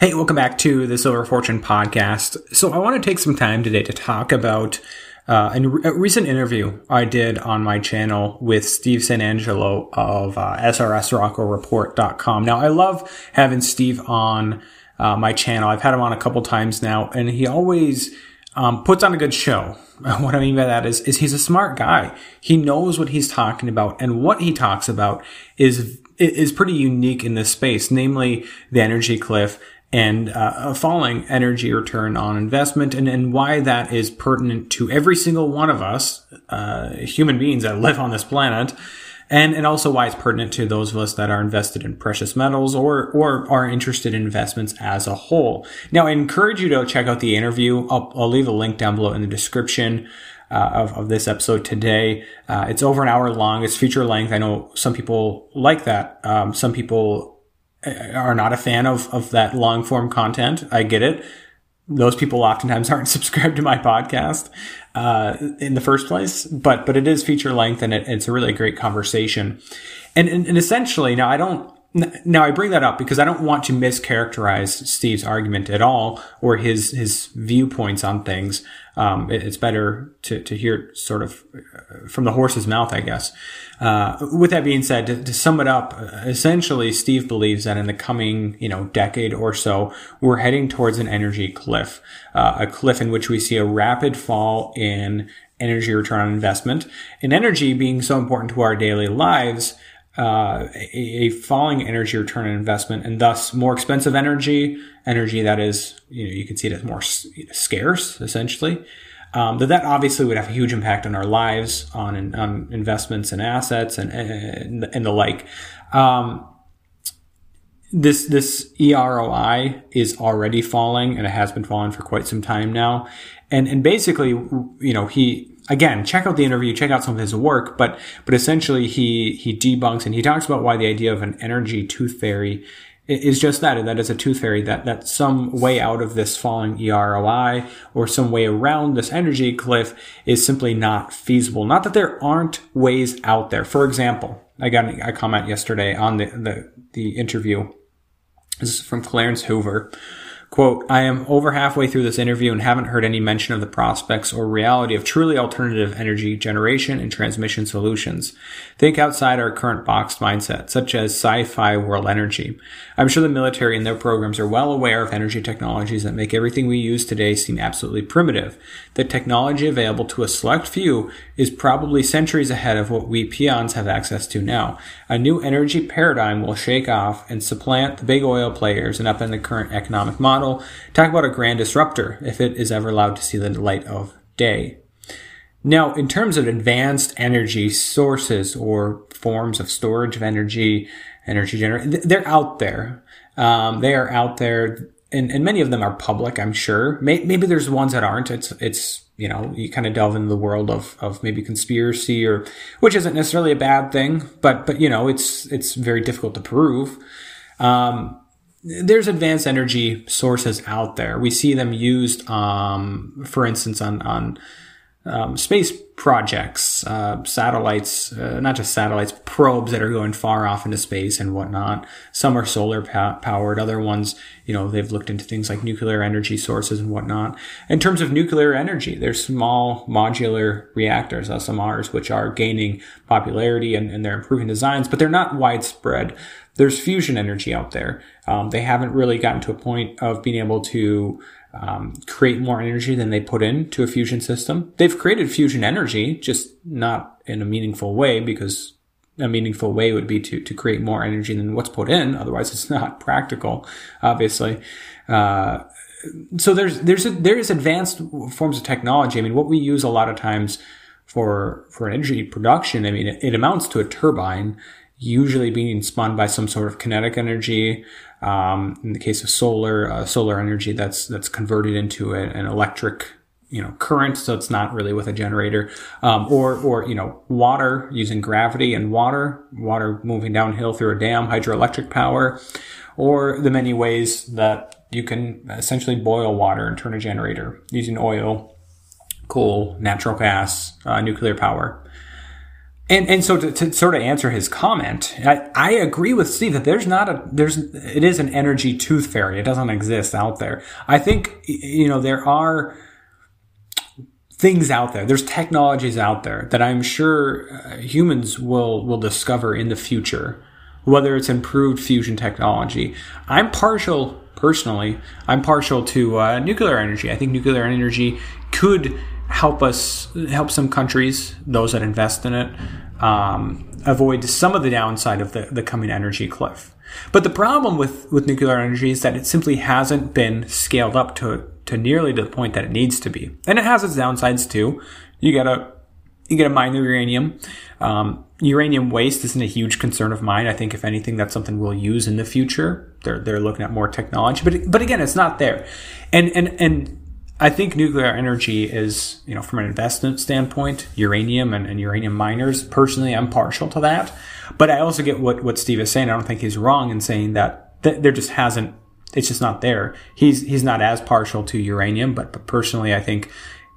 Hey, welcome back to the Silver Fortune podcast. So, I want to take some time today to talk about uh, a recent interview I did on my channel with Steve St. Angelo of uh, SRSroccoReport.com. Now, I love having Steve on uh, my channel. I've had him on a couple times now, and he always um, puts on a good show. What I mean by that is, is he's a smart guy. He knows what he's talking about, and what he talks about is is pretty unique in this space, namely the energy cliff and uh, a falling energy return on investment and, and why that is pertinent to every single one of us, uh, human beings that live on this planet. And, and also why it's pertinent to those of us that are invested in precious metals or, or are interested in investments as a whole. Now, I encourage you to check out the interview. I'll, I'll leave a link down below in the description. Uh, of, of this episode today. Uh, it's over an hour long. It's feature length. I know some people like that. Um, some people are not a fan of, of that long form content. I get it. Those people oftentimes aren't subscribed to my podcast uh, in the first place, but but it is feature length and it, it's a really great conversation. And, and, and essentially, now I don't now I bring that up because I don't want to mischaracterize Steve's argument at all or his his viewpoints on things. Um, it, it's better to to hear sort of uh, from the horse's mouth, I guess. Uh, with that being said, to, to, sum it up, essentially, Steve believes that in the coming you know decade or so, we're heading towards an energy cliff, uh, a cliff in which we see a rapid fall in energy return on investment, and energy being so important to our daily lives uh, a, falling energy return on investment and thus more expensive energy, energy that is, you know, you can see it as more scarce, essentially. Um, that that obviously would have a huge impact on our lives, on, on investments and assets and, and, and the like. Um, this this EROI is already falling, and it has been falling for quite some time now. And and basically, you know, he again, check out the interview, check out some of his work, but but essentially he he debunks and he talks about why the idea of an energy tooth fairy is just that and that is a tooth fairy that that some way out of this falling EROI or some way around this energy cliff is simply not feasible. Not that there aren't ways out there. For example, I got a comment yesterday on the the, the interview. This is from Clarence Hoover Quote, I am over halfway through this interview and haven't heard any mention of the prospects or reality of truly alternative energy generation and transmission solutions. Think outside our current boxed mindset, such as sci-fi world energy. I'm sure the military and their programs are well aware of energy technologies that make everything we use today seem absolutely primitive. The technology available to a select few is probably centuries ahead of what we peons have access to now. A new energy paradigm will shake off and supplant the big oil players and upend the current economic model Talk about a grand disruptor if it is ever allowed to see the light of day. Now, in terms of advanced energy sources or forms of storage of energy, energy generation, they're out there. Um, they are out there, and, and many of them are public. I'm sure. Maybe there's ones that aren't. It's it's you know you kind of delve into the world of of maybe conspiracy or which isn't necessarily a bad thing, but but you know it's it's very difficult to prove. Um, there's advanced energy sources out there. We see them used, um, for instance, on on um, space projects, uh, satellites, uh, not just satellites, probes that are going far off into space and whatnot. Some are solar powered. Other ones, you know, they've looked into things like nuclear energy sources and whatnot. In terms of nuclear energy, there's small modular reactors, SMRs, which are gaining popularity and, and they're improving designs, but they're not widespread there's fusion energy out there. Um, they haven't really gotten to a point of being able to um, create more energy than they put into a fusion system. They've created fusion energy, just not in a meaningful way because a meaningful way would be to, to create more energy than what's put in. Otherwise, it's not practical, obviously. Uh, so there's there's a, there's advanced forms of technology. I mean, what we use a lot of times for for energy production, I mean, it, it amounts to a turbine usually being spun by some sort of kinetic energy. Um, in the case of solar, uh, solar energy that's that's converted into a, an electric you know current, so it's not really with a generator, um, or or you know water using gravity and water, water moving downhill through a dam, hydroelectric power, or the many ways that you can essentially boil water and turn a generator using oil, coal, natural gas, uh, nuclear power. And and so to, to sort of answer his comment, I, I agree with Steve that there's not a there's it is an energy tooth fairy. It doesn't exist out there. I think you know there are things out there. There's technologies out there that I'm sure uh, humans will will discover in the future, whether it's improved fusion technology. I'm partial personally. I'm partial to uh, nuclear energy. I think nuclear energy could help us help some countries, those that invest in it, um, avoid some of the downside of the, the coming energy cliff. But the problem with, with nuclear energy is that it simply hasn't been scaled up to to nearly to the point that it needs to be, and it has its downsides too. You gotta you gotta mine the uranium. Um, uranium waste isn't a huge concern of mine. I think if anything, that's something we'll use in the future. They're they're looking at more technology, but but again, it's not there, and and and I think nuclear energy is, you know, from an investment standpoint, uranium and, and, uranium miners, personally, I'm partial to that. But I also get what, what Steve is saying. I don't think he's wrong in saying that th- there just hasn't, it's just not there. He's, he's not as partial to uranium, but, but personally, I think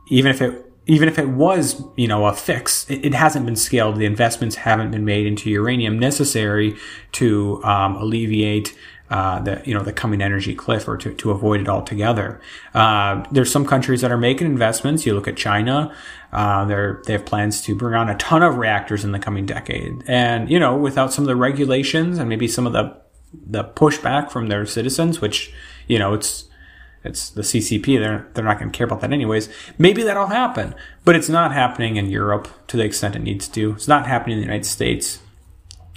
even if it, even if it was, you know, a fix, it, it hasn't been scaled. The investments haven't been made into uranium necessary to um, alleviate uh, the you know the coming energy cliff or to, to avoid it altogether. Uh, there's some countries that are making investments. You look at China. Uh, they have plans to bring on a ton of reactors in the coming decade, and you know without some of the regulations and maybe some of the the pushback from their citizens, which you know it's it's the CCP. They're they're not going to care about that anyways. Maybe that'll happen, but it's not happening in Europe to the extent it needs to. It's not happening in the United States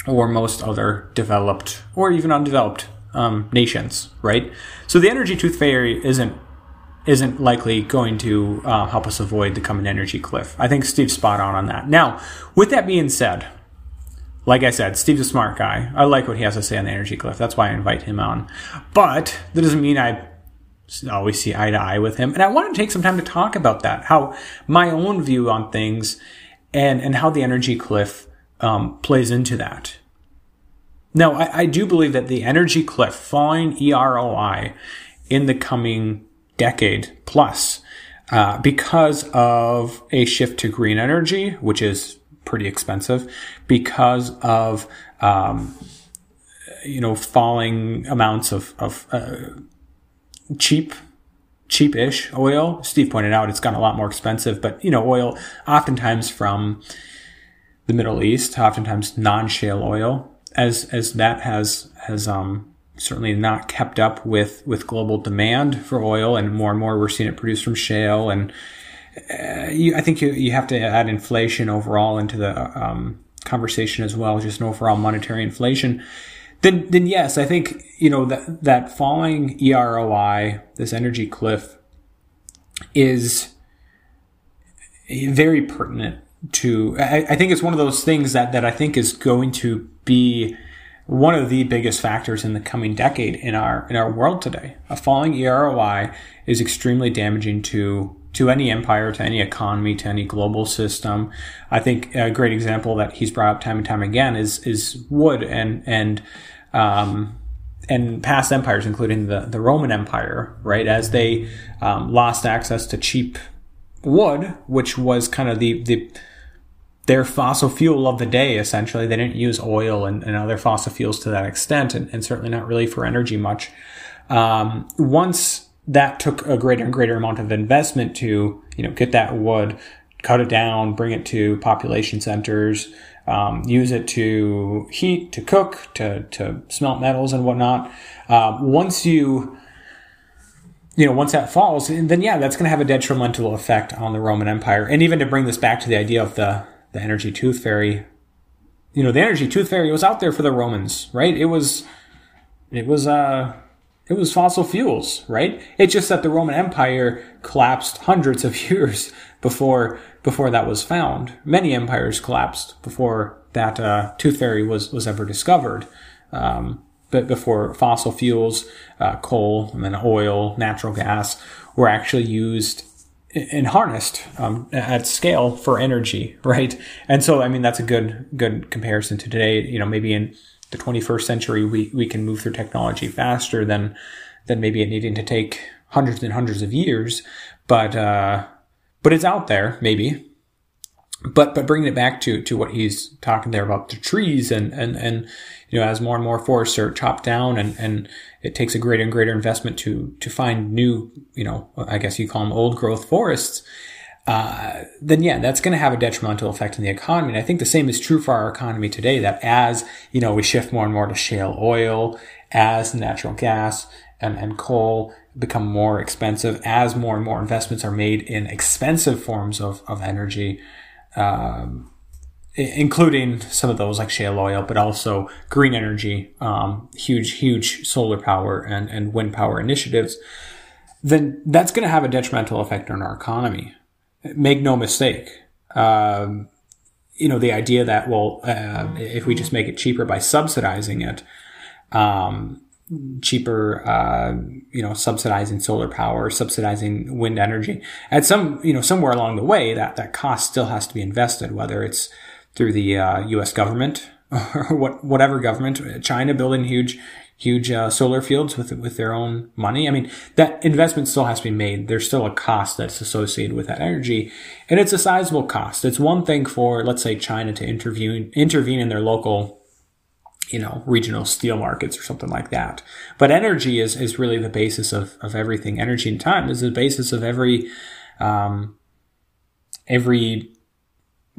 or most other developed or even undeveloped um, nations, right? So the energy tooth fairy isn't isn't likely going to uh, help us avoid the coming energy cliff. I think Steve's spot on on that. Now, with that being said, like I said, Steve's a smart guy. I like what he has to say on the energy cliff. That's why I invite him on. But that doesn't mean I always see eye to eye with him. And I want to take some time to talk about that, how my own view on things and, and how the energy cliff um, plays into that. Now, I, I do believe that the energy cliff, falling EROI in the coming decade plus, uh, because of a shift to green energy, which is pretty expensive, because of um, you know falling amounts of, of uh, cheap cheap-ish oil. Steve pointed out it's gotten a lot more expensive, but you know oil oftentimes from the Middle East, oftentimes non-shale oil as as that has has um, certainly not kept up with with global demand for oil, and more and more we're seeing it produced from shale. And uh, you, I think you you have to add inflation overall into the um, conversation as well, just an overall monetary inflation. Then then yes, I think you know that that falling EROI, this energy cliff, is very pertinent to I, I, think it's one of those things that that I think is going to be one of the biggest factors in the coming decade in our in our world today. A falling EROI is extremely damaging to to any empire, to any economy, to any global system. I think a great example that he's brought up time and time again is is wood and and um, and past empires, including the, the Roman Empire, right? As they um, lost access to cheap wood, which was kind of the the their fossil fuel of the day, essentially. They didn't use oil and, and other fossil fuels to that extent, and, and certainly not really for energy much. Um, once that took a greater and greater amount of investment to, you know, get that wood, cut it down, bring it to population centers, um, use it to heat, to cook, to, to smelt metals and whatnot. Uh, once you, you know, once that falls, then yeah, that's going to have a detrimental effect on the Roman Empire. And even to bring this back to the idea of the the energy tooth fairy. You know, the energy tooth fairy was out there for the Romans, right? It was, it was, uh, it was fossil fuels, right? It's just that the Roman Empire collapsed hundreds of years before before that was found. Many empires collapsed before that uh, tooth fairy was was ever discovered. Um, but before fossil fuels, uh, coal, and then oil, natural gas were actually used and harnessed um, at scale for energy, right? And so, I mean, that's a good good comparison to today. You know, maybe in the 21st century, we we can move through technology faster than than maybe it needing to take hundreds and hundreds of years, but uh, but it's out there, maybe. but but bringing it back to to what he's talking there about the trees and and and you know as more and more forests are chopped down and and it takes a greater and greater investment to to find new you know I guess you call them old growth forests. Uh, then yeah, that's going to have a detrimental effect on the economy. And I think the same is true for our economy today. That as you know, we shift more and more to shale oil, as natural gas and, and coal become more expensive, as more and more investments are made in expensive forms of, of energy, um, including some of those like shale oil, but also green energy, um, huge, huge solar power and, and wind power initiatives, then that's going to have a detrimental effect on our economy. Make no mistake. Um, you know, the idea that, well, uh, if we just make it cheaper by subsidizing it, um, cheaper, uh, you know, subsidizing solar power, subsidizing wind energy. At some, you know, somewhere along the way, that that cost still has to be invested, whether it's through the uh, U.S. government or what whatever government. China building huge, huge uh, solar fields with with their own money. I mean, that investment still has to be made. There's still a cost that's associated with that energy, and it's a sizable cost. It's one thing for let's say China to intervene intervene in their local you know, regional steel markets or something like that. But energy is, is really the basis of, of everything. Energy and time is the basis of every, um, every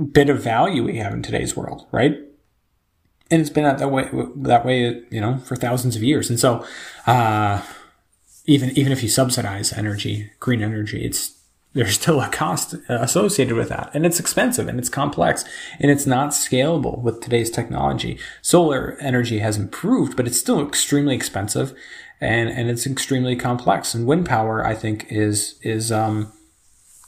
bit of value we have in today's world, right? And it's been that way, that way, you know, for thousands of years. And so, uh, even, even if you subsidize energy, green energy, it's there's still a cost associated with that and it's expensive and it's complex and it's not scalable with today's technology solar energy has improved but it's still extremely expensive and and it's extremely complex and wind power i think is is um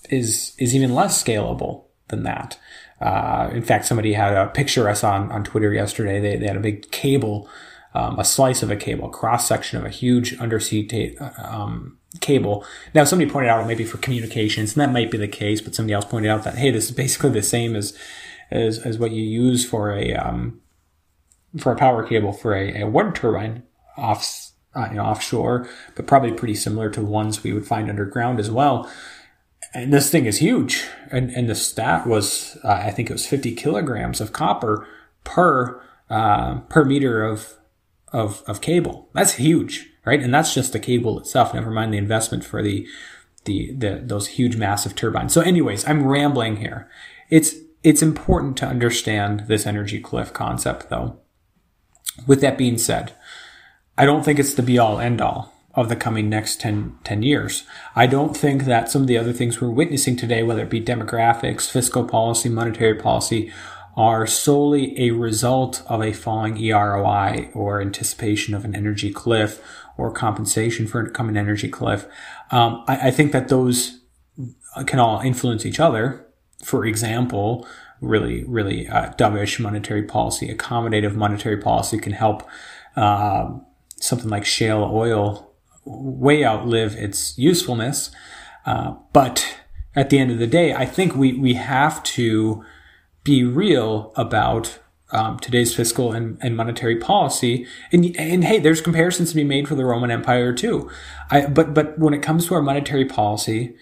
is is even less scalable than that uh, in fact somebody had a picture us on on twitter yesterday they, they had a big cable um, a slice of a cable cross section of a huge undersea ta- um, cable. Now, somebody pointed out maybe for communications, and that might be the case, but somebody else pointed out that hey, this is basically the same as as, as what you use for a um, for a power cable for a, a wind turbine off uh, you know, offshore, but probably pretty similar to ones we would find underground as well. And this thing is huge, and and the stat was uh, I think it was 50 kilograms of copper per uh, per meter of of of cable. That's huge right? And that's just the cable itself. Never mind the investment for the, the, the, those huge massive turbines. So anyways, I'm rambling here. It's, it's important to understand this energy cliff concept though. With that being said, I don't think it's the be all end all of the coming next 10, 10 years. I don't think that some of the other things we're witnessing today, whether it be demographics, fiscal policy, monetary policy, are solely a result of a falling EROI or anticipation of an energy cliff or compensation for a coming energy cliff. Um, I, I, think that those can all influence each other. For example, really, really uh, dovish monetary policy, accommodative monetary policy can help uh, something like shale oil way outlive its usefulness. Uh, but at the end of the day, I think we, we have to be real about um, today's fiscal and, and monetary policy. And, and hey, there's comparisons to be made for the Roman Empire too. I, but, but when it comes to our monetary policy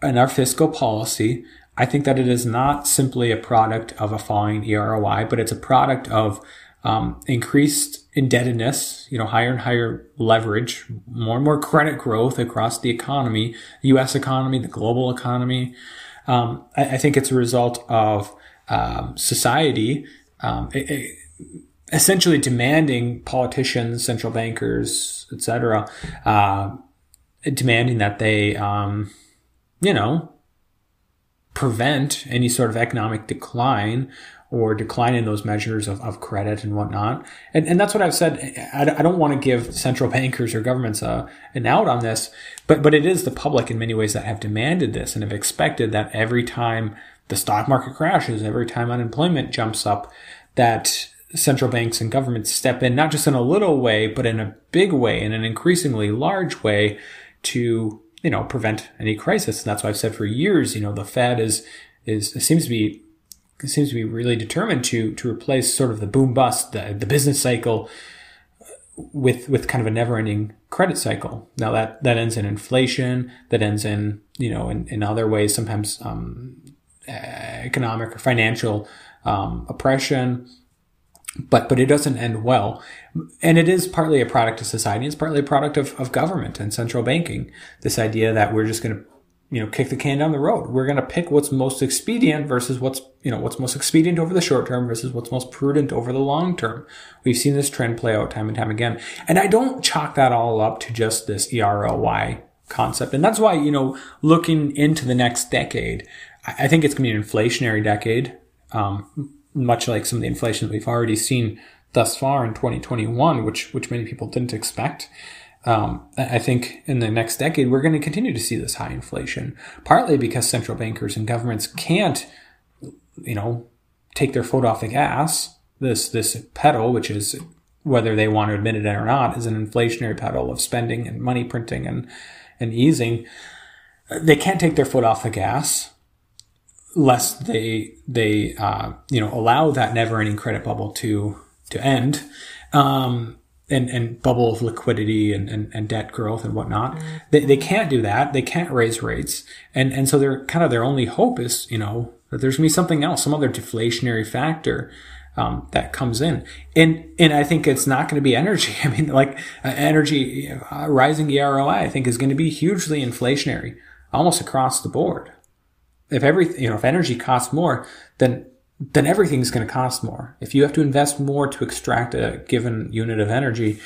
and our fiscal policy, I think that it is not simply a product of a falling EROI, but it's a product of um, increased indebtedness, you know, higher and higher leverage, more and more credit growth across the economy, the U.S. economy, the global economy. Um, I, I, think it's a result of um, society um, it, it, essentially demanding politicians, central bankers, etc., uh, demanding that they, um, you know, prevent any sort of economic decline or decline in those measures of, of credit and whatnot. And, and that's what I've said. I, I don't want to give central bankers or governments a, an out on this, but, but it is the public in many ways that have demanded this and have expected that every time the stock market crashes, every time unemployment jumps up, that central banks and governments step in, not just in a little way, but in a big way, in an increasingly large way to, you know, prevent any crisis. And that's why I've said for years, you know, the Fed is, is, seems to be, seems to be really determined to, to replace sort of the boom bust, the, the business cycle with, with kind of a never ending credit cycle. Now that, that ends in inflation, that ends in, you know, in, in other ways, sometimes, um, economic or financial um, oppression. But but it doesn't end well, and it is partly a product of society. It's partly a product of, of government and central banking. This idea that we're just going to you know, kick the can down the road. We're going to pick what's most expedient versus what's, you know, what's most expedient over the short term versus what's most prudent over the long term. We've seen this trend play out time and time again. And I don't chalk that all up to just this EROI concept. And that's why, you know, looking into the next decade, I think it's going to be an inflationary decade, um, much like some of the inflation that we've already seen thus far in 2021, which, which many people didn't expect um, I think in the next decade, we're going to continue to see this high inflation, partly because central bankers and governments can't, you know, take their foot off the gas. This, this pedal, which is whether they want to admit it or not, is an inflationary pedal of spending and money printing and, and easing. They can't take their foot off the gas lest they, they, uh, you know, allow that never ending credit bubble to, to end. Um, and, and bubble of liquidity and, and, and debt growth and whatnot. Mm-hmm. They, they can't do that. They can't raise rates. And, and so they're kind of their only hope is, you know, that there's gonna be something else, some other deflationary factor. Um, that comes in. And, and I think it's not going to be energy. I mean, like uh, energy, uh, rising EROI, I think is going to be hugely inflationary almost across the board. If every, you know, if energy costs more, then then everything's going to cost more. If you have to invest more to extract a given unit of energy,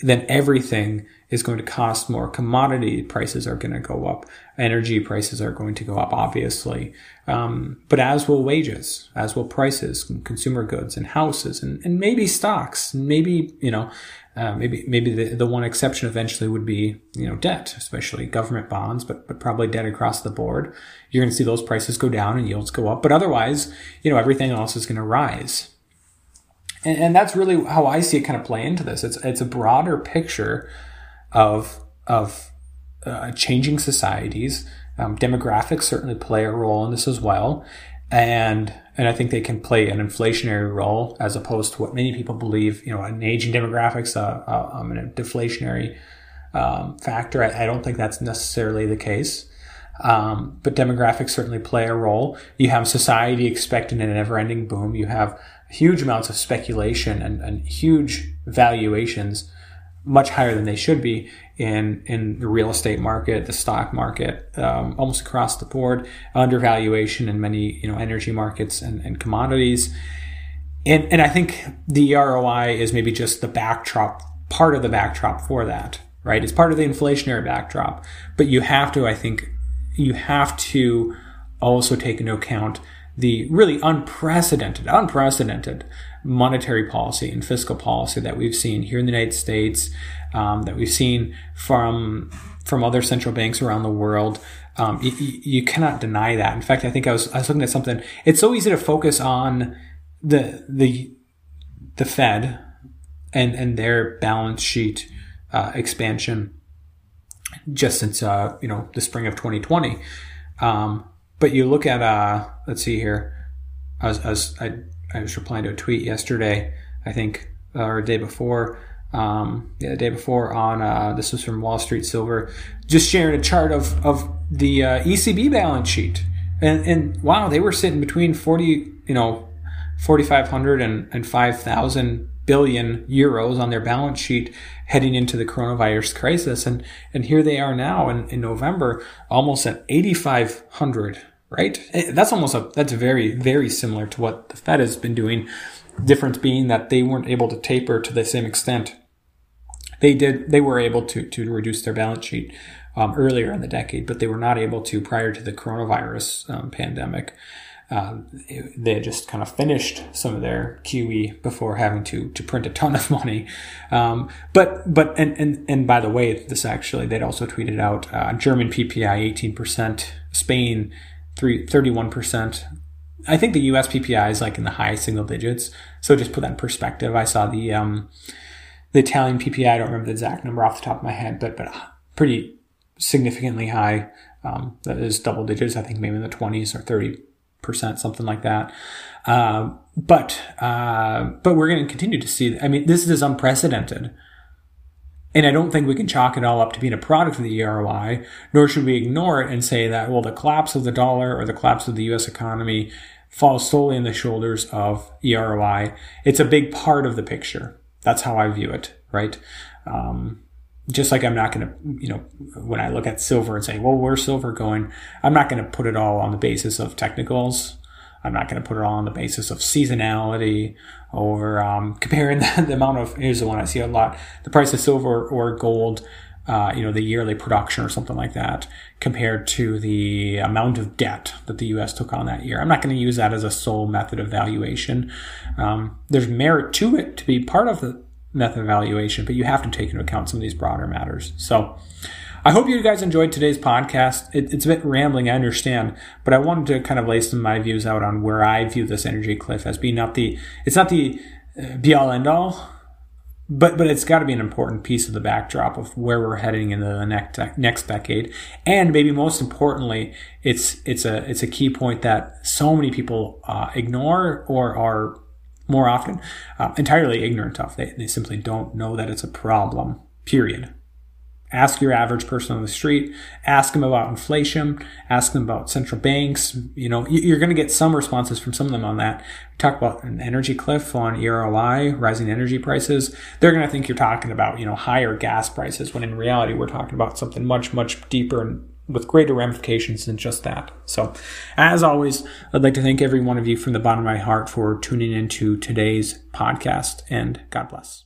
then everything is going to cost more. Commodity prices are going to go up. Energy prices are going to go up, obviously. Um, but as will wages, as will prices, consumer goods and houses and, and maybe stocks, maybe, you know, uh, maybe maybe the, the one exception eventually would be you know debt, especially government bonds, but but probably debt across the board. You're going to see those prices go down and yields go up, but otherwise, you know, everything else is going to rise. And, and that's really how I see it kind of play into this. It's it's a broader picture of of uh, changing societies. Um, demographics certainly play a role in this as well, and and I think they can play an inflationary role as opposed to what many people believe. You know, an aging demographics, uh, uh, um, a deflationary um, factor. I, I, don't think that's necessarily the case. Um, but demographics certainly play a role. You have society expecting a never-ending boom. You have huge amounts of speculation and, and huge valuations much higher than they should be in in the real estate market, the stock market, um, almost across the board, undervaluation in many you know energy markets and, and commodities. And and I think the ROI is maybe just the backdrop, part of the backdrop for that, right? It's part of the inflationary backdrop. But you have to, I think, you have to also take into account the really unprecedented, unprecedented monetary policy and fiscal policy that we've seen here in the United States, um, that we've seen from from other central banks around the world. Um, you, you, cannot deny that. In fact, I think I was I was looking at something. It's so easy to focus on the the the Fed and and their balance sheet uh, expansion just since uh, you know the spring of 2020. Um, but you look at uh, let's see here. As, as I I was replying to a tweet yesterday, I think, uh, or a day before. Um, yeah, the day before on uh, this was from Wall Street Silver, just sharing a chart of of the uh, ECB balance sheet, and and wow, they were sitting between forty, you know, forty five hundred and and five thousand billion euros on their balance sheet heading into the coronavirus crisis, and and here they are now in, in November, almost at eighty five hundred right? Eh, that's almost a that's very very similar to what the Fed has been doing. Difference being that they weren't able to taper to the same extent. They did. They were able to to reduce their balance sheet um, earlier in the decade, but they were not able to prior to the coronavirus um, pandemic. Um, they had just kind of finished some of their QE before having to to print a ton of money. Um, but but and, and and by the way, this actually they'd also tweeted out uh, German PPI eighteen percent, Spain three, 31%. I think the US PPI is like in the high single digits. So just put that in perspective. I saw the, um, the Italian PPI, I don't remember the exact number off the top of my head, but, but pretty significantly high. Um, that is double digits. I think maybe in the 20s or 30%, something like that. Uh, but, uh, but we're going to continue to see, I mean, this is unprecedented. And I don't think we can chalk it all up to being a product of the EROI, nor should we ignore it and say that, well, the collapse of the dollar or the collapse of the US economy falls solely on the shoulders of EROI. It's a big part of the picture. That's how I view it, right? Um, just like I'm not going to, you know, when I look at silver and say, well, where's silver going? I'm not going to put it all on the basis of technicals. I'm not going to put it all on the basis of seasonality or um, comparing the, the, amount of, here's the one I see a lot, the price of silver or gold, uh, you know, the yearly production or something like that compared to the amount of debt that the U.S. took on that year. I'm not going to use that as a sole method of valuation. Um, there's merit to it to be part of the method evaluation, but you have to take into account some of these broader matters. So I hope you guys enjoyed today's podcast. It, it's a bit rambling, I understand, but I wanted to kind of lay some of my views out on where I view this energy cliff as being not the, it's not the uh, be all end all, but but it's got to be an important piece of the backdrop of where we're heading in the next next decade, and maybe most importantly, it's it's a it's a key point that so many people uh, ignore or are more often uh, entirely ignorant of. They, they simply don't know that it's a problem, period. Ask your average person on the street, ask them about inflation, ask them about central banks. You know, you're going to get some responses from some of them on that. Talk about an energy cliff on EROI, rising energy prices. They're going to think you're talking about, you know, higher gas prices when in reality we're talking about something much, much deeper and with greater ramifications than just that. So, as always, I'd like to thank every one of you from the bottom of my heart for tuning into today's podcast, and God bless.